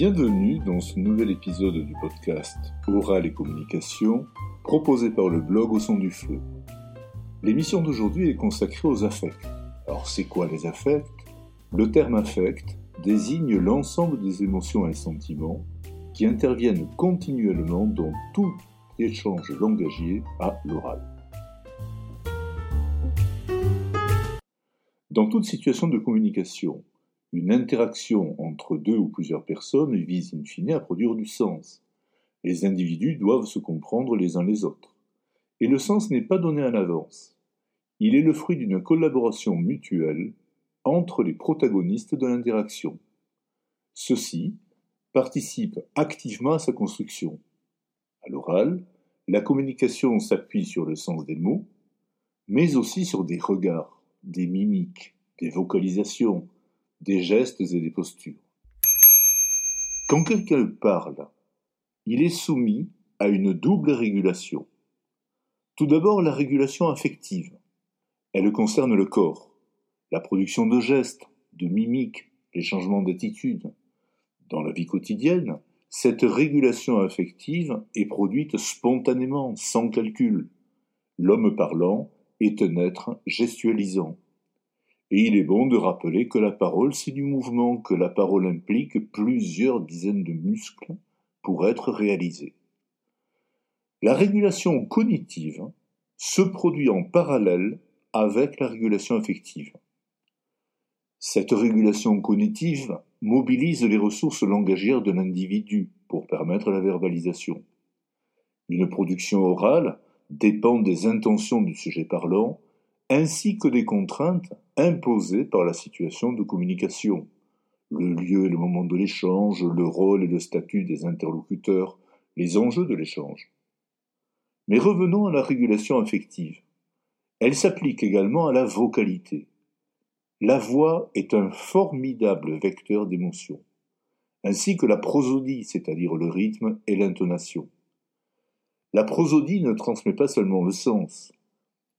Bienvenue dans ce nouvel épisode du podcast Oral et Communication proposé par le blog Au son du feu. L'émission d'aujourd'hui est consacrée aux affects. Alors c'est quoi les affects? Le terme affect désigne l'ensemble des émotions et sentiments qui interviennent continuellement dans tout échange langagier à l'oral. Dans toute situation de communication, une interaction entre deux ou plusieurs personnes vise in fine à produire du sens. Les individus doivent se comprendre les uns les autres. Et le sens n'est pas donné à l'avance. Il est le fruit d'une collaboration mutuelle entre les protagonistes de l'interaction. Ceux-ci participent activement à sa construction. À l'oral, la communication s'appuie sur le sens des mots, mais aussi sur des regards, des mimiques, des vocalisations, des gestes et des postures. Quand quelqu'un parle, il est soumis à une double régulation. Tout d'abord la régulation affective. Elle concerne le corps, la production de gestes, de mimiques, les changements d'attitude. Dans la vie quotidienne, cette régulation affective est produite spontanément, sans calcul. L'homme parlant est un être gestualisant. Et il est bon de rappeler que la parole, c'est du mouvement, que la parole implique plusieurs dizaines de muscles pour être réalisée. La régulation cognitive se produit en parallèle avec la régulation affective. Cette régulation cognitive mobilise les ressources langagières de l'individu pour permettre la verbalisation. Une production orale dépend des intentions du sujet parlant ainsi que des contraintes imposées par la situation de communication, le lieu et le moment de l'échange, le rôle et le statut des interlocuteurs, les enjeux de l'échange. Mais revenons à la régulation affective. Elle s'applique également à la vocalité. La voix est un formidable vecteur d'émotion, ainsi que la prosodie, c'est-à-dire le rythme et l'intonation. La prosodie ne transmet pas seulement le sens,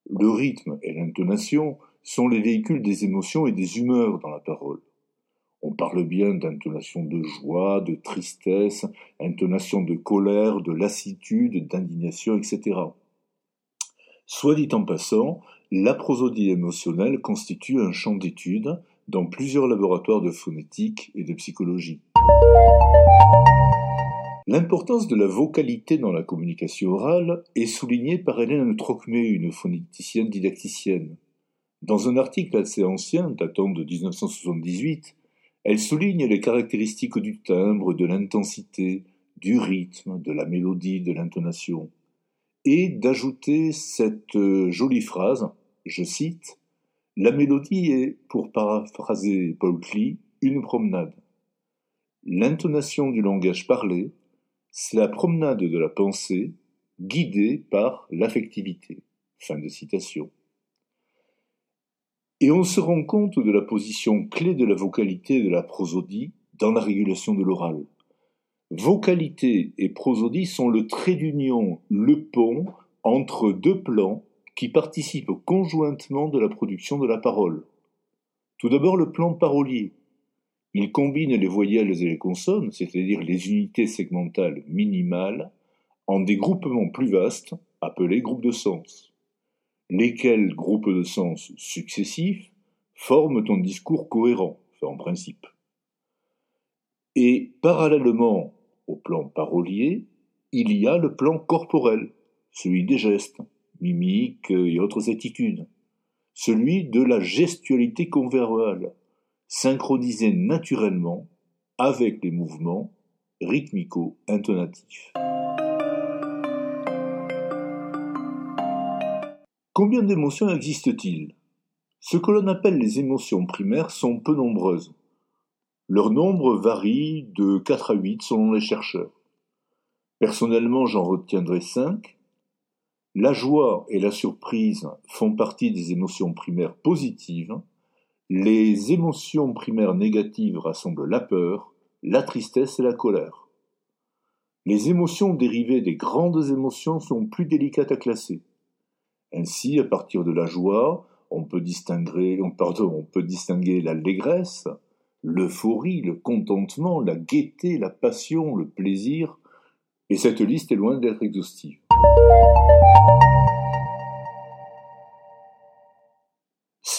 le rythme et l'intonation sont les véhicules des émotions et des humeurs dans la parole. On parle bien d'intonation de joie, de tristesse, intonation de colère, de lassitude, d'indignation, etc. Soit dit en passant, la prosodie émotionnelle constitue un champ d'étude dans plusieurs laboratoires de phonétique et de psychologie. L'importance de la vocalité dans la communication orale est soulignée par Hélène Trocmé, une phonéticienne didacticienne. Dans un article assez ancien, datant de 1978, elle souligne les caractéristiques du timbre, de l'intensité, du rythme, de la mélodie, de l'intonation, et d'ajouter cette euh, jolie phrase, je cite, La mélodie est, pour paraphraser Paul Klee, une promenade. L'intonation du langage parlé c'est la promenade de la pensée guidée par l'affectivité. Fin de citation. Et on se rend compte de la position clé de la vocalité et de la prosodie dans la régulation de l'oral. Vocalité et prosodie sont le trait d'union, le pont entre deux plans qui participent conjointement de la production de la parole. Tout d'abord le plan parolier, il combine les voyelles et les consonnes, c'est-à-dire les unités segmentales minimales, en des groupements plus vastes, appelés groupes de sens, lesquels groupes de sens successifs forment un discours cohérent, en principe. Et parallèlement au plan parolier, il y a le plan corporel, celui des gestes, mimiques et autres attitudes, celui de la gestualité converbale, synchronisé naturellement avec les mouvements rythmico-intonatifs. Combien d'émotions existent-ils? Ce que l'on appelle les émotions primaires sont peu nombreuses. Leur nombre varie de 4 à 8 selon les chercheurs. Personnellement, j'en retiendrai 5. La joie et la surprise font partie des émotions primaires positives, les émotions primaires négatives rassemblent la peur, la tristesse et la colère. Les émotions dérivées des grandes émotions sont plus délicates à classer. Ainsi, à partir de la joie, on peut distinguer, pardon, on peut distinguer l'allégresse, l'euphorie, le contentement, la gaieté, la passion, le plaisir, et cette liste est loin d'être exhaustive.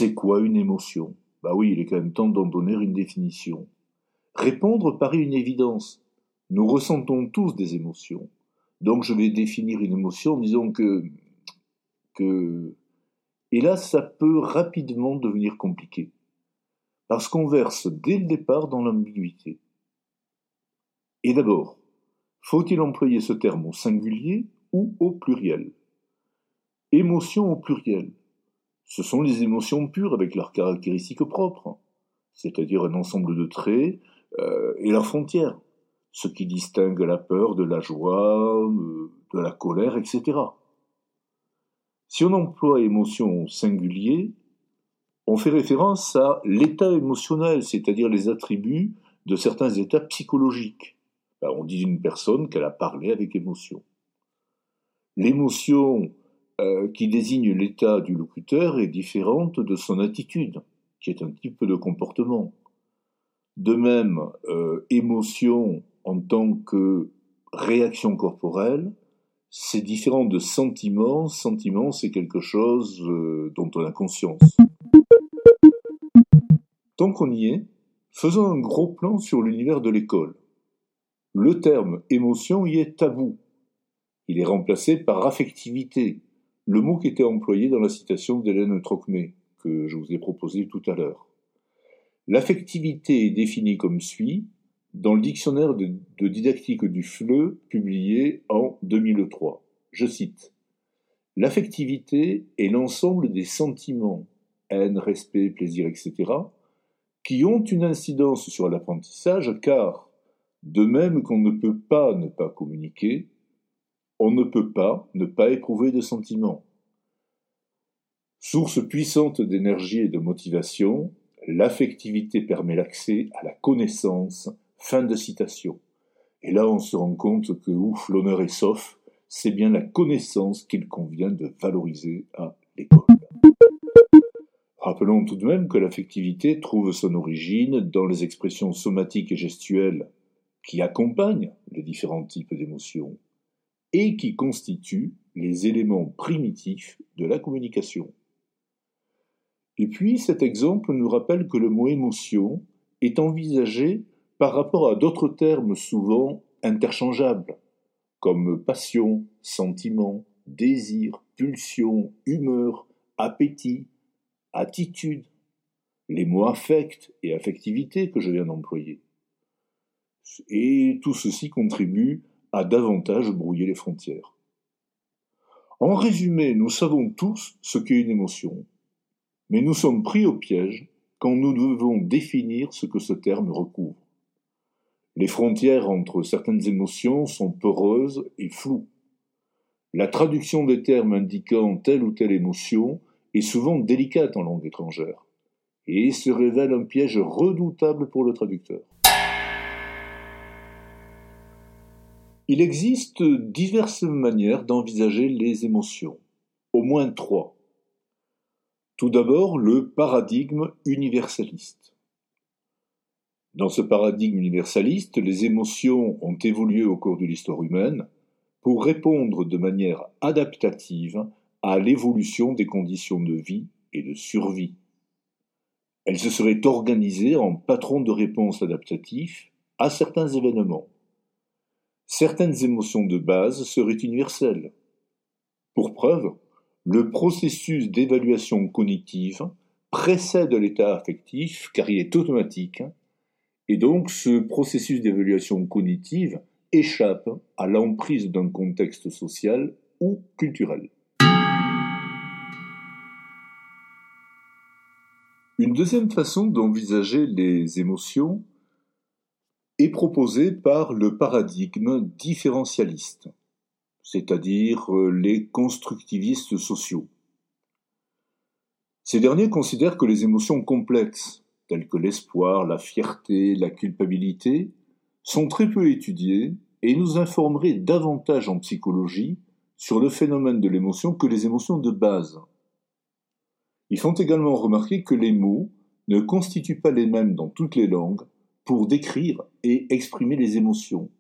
C'est quoi une émotion? Bah oui, il est quand même temps d'en donner une définition. Répondre paraît une évidence. Nous ressentons tous des émotions. Donc je vais définir une émotion en disant que que et là ça peut rapidement devenir compliqué parce qu'on verse dès le départ dans l'ambiguïté. Et d'abord, faut-il employer ce terme au singulier ou au pluriel? Émotion au pluriel. Ce sont les émotions pures avec leurs caractéristiques propres, c'est-à-dire un ensemble de traits euh, et leurs frontières, ce qui distingue la peur de la joie, euh, de la colère, etc. Si on emploie émotion au singulier, on fait référence à l'état émotionnel, c'est-à-dire les attributs de certains états psychologiques. on dit d'une personne qu'elle a parlé avec émotion. L'émotion qui désigne l'état du locuteur est différente de son attitude, qui est un type de comportement. De même, euh, émotion en tant que réaction corporelle, c'est différent de sentiment. Sentiment, c'est quelque chose euh, dont on a conscience. Tant qu'on y est, faisons un gros plan sur l'univers de l'école. Le terme émotion y est tabou. Il est remplacé par affectivité, le mot qui était employé dans la citation d'Hélène Trocmé, que je vous ai proposé tout à l'heure. L'affectivité est définie comme suit dans le dictionnaire de, de didactique du FLE publié en 2003. Je cite L'affectivité est l'ensemble des sentiments, haine, respect, plaisir, etc., qui ont une incidence sur l'apprentissage, car, de même qu'on ne peut pas ne pas communiquer, on ne peut pas ne pas éprouver de sentiments. Source puissante d'énergie et de motivation, l'affectivité permet l'accès à la connaissance. Fin de citation. Et là, on se rend compte que, ouf, l'honneur est sauf, c'est bien la connaissance qu'il convient de valoriser à l'école. Rappelons tout de même que l'affectivité trouve son origine dans les expressions somatiques et gestuelles qui accompagnent les différents types d'émotions et qui constituent les éléments primitifs de la communication. Et puis cet exemple nous rappelle que le mot émotion est envisagé par rapport à d'autres termes souvent interchangeables, comme passion, sentiment, désir, pulsion, humeur, appétit, attitude, les mots affect et affectivité que je viens d'employer. Et tout ceci contribue à davantage brouiller les frontières. En résumé, nous savons tous ce qu'est une émotion, mais nous sommes pris au piège quand nous devons définir ce que ce terme recouvre. Les frontières entre certaines émotions sont poreuses et floues. La traduction des termes indiquant telle ou telle émotion est souvent délicate en langue étrangère et se révèle un piège redoutable pour le traducteur. Il existe diverses manières d'envisager les émotions, au moins trois. Tout d'abord, le paradigme universaliste. Dans ce paradigme universaliste, les émotions ont évolué au cours de l'histoire humaine pour répondre de manière adaptative à l'évolution des conditions de vie et de survie. Elle se serait organisée en patron de réponse adaptatif à certains événements. Certaines émotions de base seraient universelles. Pour preuve, le processus d'évaluation cognitive précède l'état affectif car il est automatique, et donc ce processus d'évaluation cognitive échappe à l'emprise d'un contexte social ou culturel. Une deuxième façon d'envisager les émotions est proposée par le paradigme différentialiste, c'est-à-dire euh, les constructivistes sociaux. Ces derniers considèrent que les émotions complexes, telles que l'espoir, la fierté, la culpabilité, sont très peu étudiées et nous informeraient davantage en psychologie sur le phénomène de l'émotion que les émotions de base. Ils font également remarquer que les mots ne constituent pas les mêmes dans toutes les langues pour décrire et exprimer les émotions.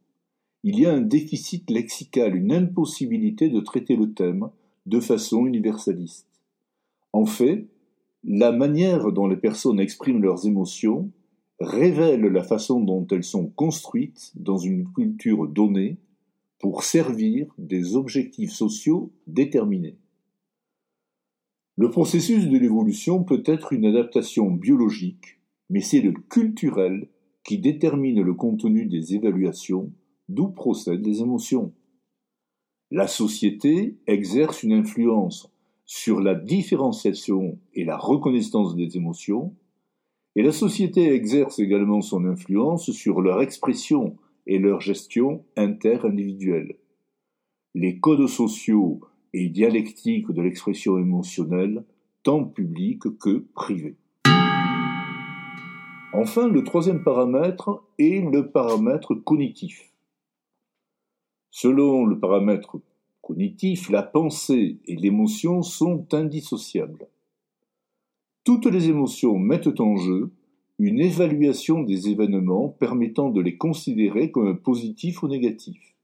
Il y a un déficit lexical, une impossibilité de traiter le thème de façon universaliste. En fait, la manière dont les personnes expriment leurs émotions révèle la façon dont elles sont construites dans une culture donnée pour servir des objectifs sociaux déterminés. Le processus de l'évolution peut être une adaptation biologique, mais c'est le culturel qui détermine le contenu des évaluations, d'où procèdent les émotions. La société exerce une influence sur la différenciation et la reconnaissance des émotions, et la société exerce également son influence sur leur expression et leur gestion inter-individuelle. Les codes sociaux et dialectiques de l'expression émotionnelle, tant publique que privée. Enfin, le troisième paramètre est le paramètre cognitif. Selon le paramètre cognitif, la pensée et l'émotion sont indissociables. Toutes les émotions mettent en jeu une évaluation des événements permettant de les considérer comme positifs ou négatifs.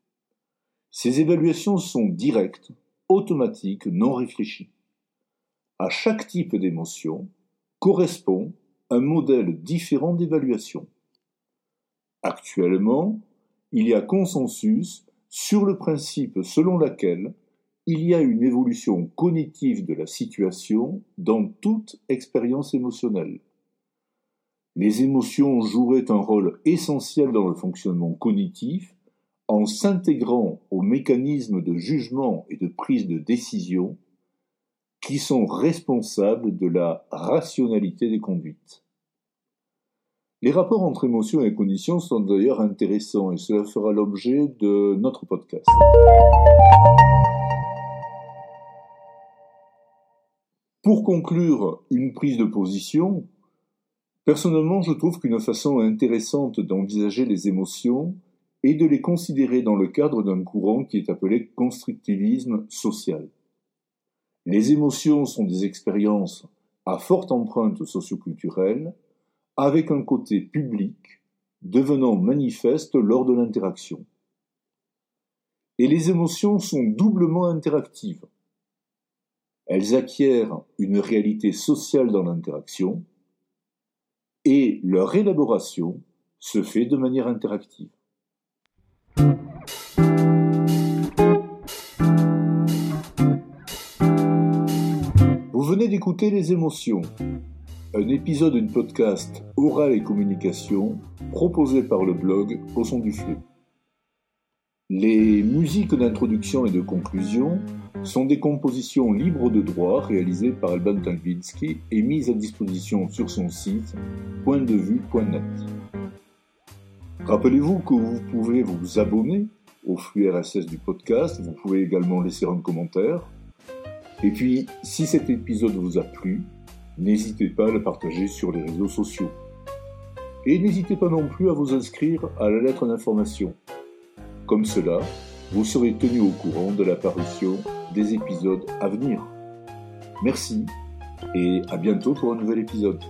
Ces évaluations sont directes, automatiques, non réfléchies. À chaque type d'émotion correspond un modèle différent d'évaluation. Actuellement, il y a consensus sur le principe selon lequel il y a une évolution cognitive de la situation dans toute expérience émotionnelle. Les émotions joueraient un rôle essentiel dans le fonctionnement cognitif en s'intégrant aux mécanismes de jugement et de prise de décision qui sont responsables de la rationalité des conduites. Les rapports entre émotions et cognition sont d'ailleurs intéressants et cela fera l'objet de notre podcast. Pour conclure une prise de position, personnellement je trouve qu'une façon intéressante d'envisager les émotions est de les considérer dans le cadre d'un courant qui est appelé constructivisme social. Les émotions sont des expériences à forte empreinte socioculturelle, avec un côté public devenant manifeste lors de l'interaction. Et les émotions sont doublement interactives. Elles acquièrent une réalité sociale dans l'interaction et leur élaboration se fait de manière interactive. Venez d'écouter les émotions, un épisode d'une podcast Oral et Communication proposé par le blog Au son du flux. Les musiques d'introduction et de conclusion sont des compositions libres de droit réalisées par Alban Talbinski et mises à disposition sur son site pointdevue.net. Rappelez-vous que vous pouvez vous abonner au flux RSS du podcast, vous pouvez également laisser un commentaire. Et puis, si cet épisode vous a plu, n'hésitez pas à le partager sur les réseaux sociaux. Et n'hésitez pas non plus à vous inscrire à la lettre d'information. Comme cela, vous serez tenu au courant de l'apparition des épisodes à venir. Merci et à bientôt pour un nouvel épisode.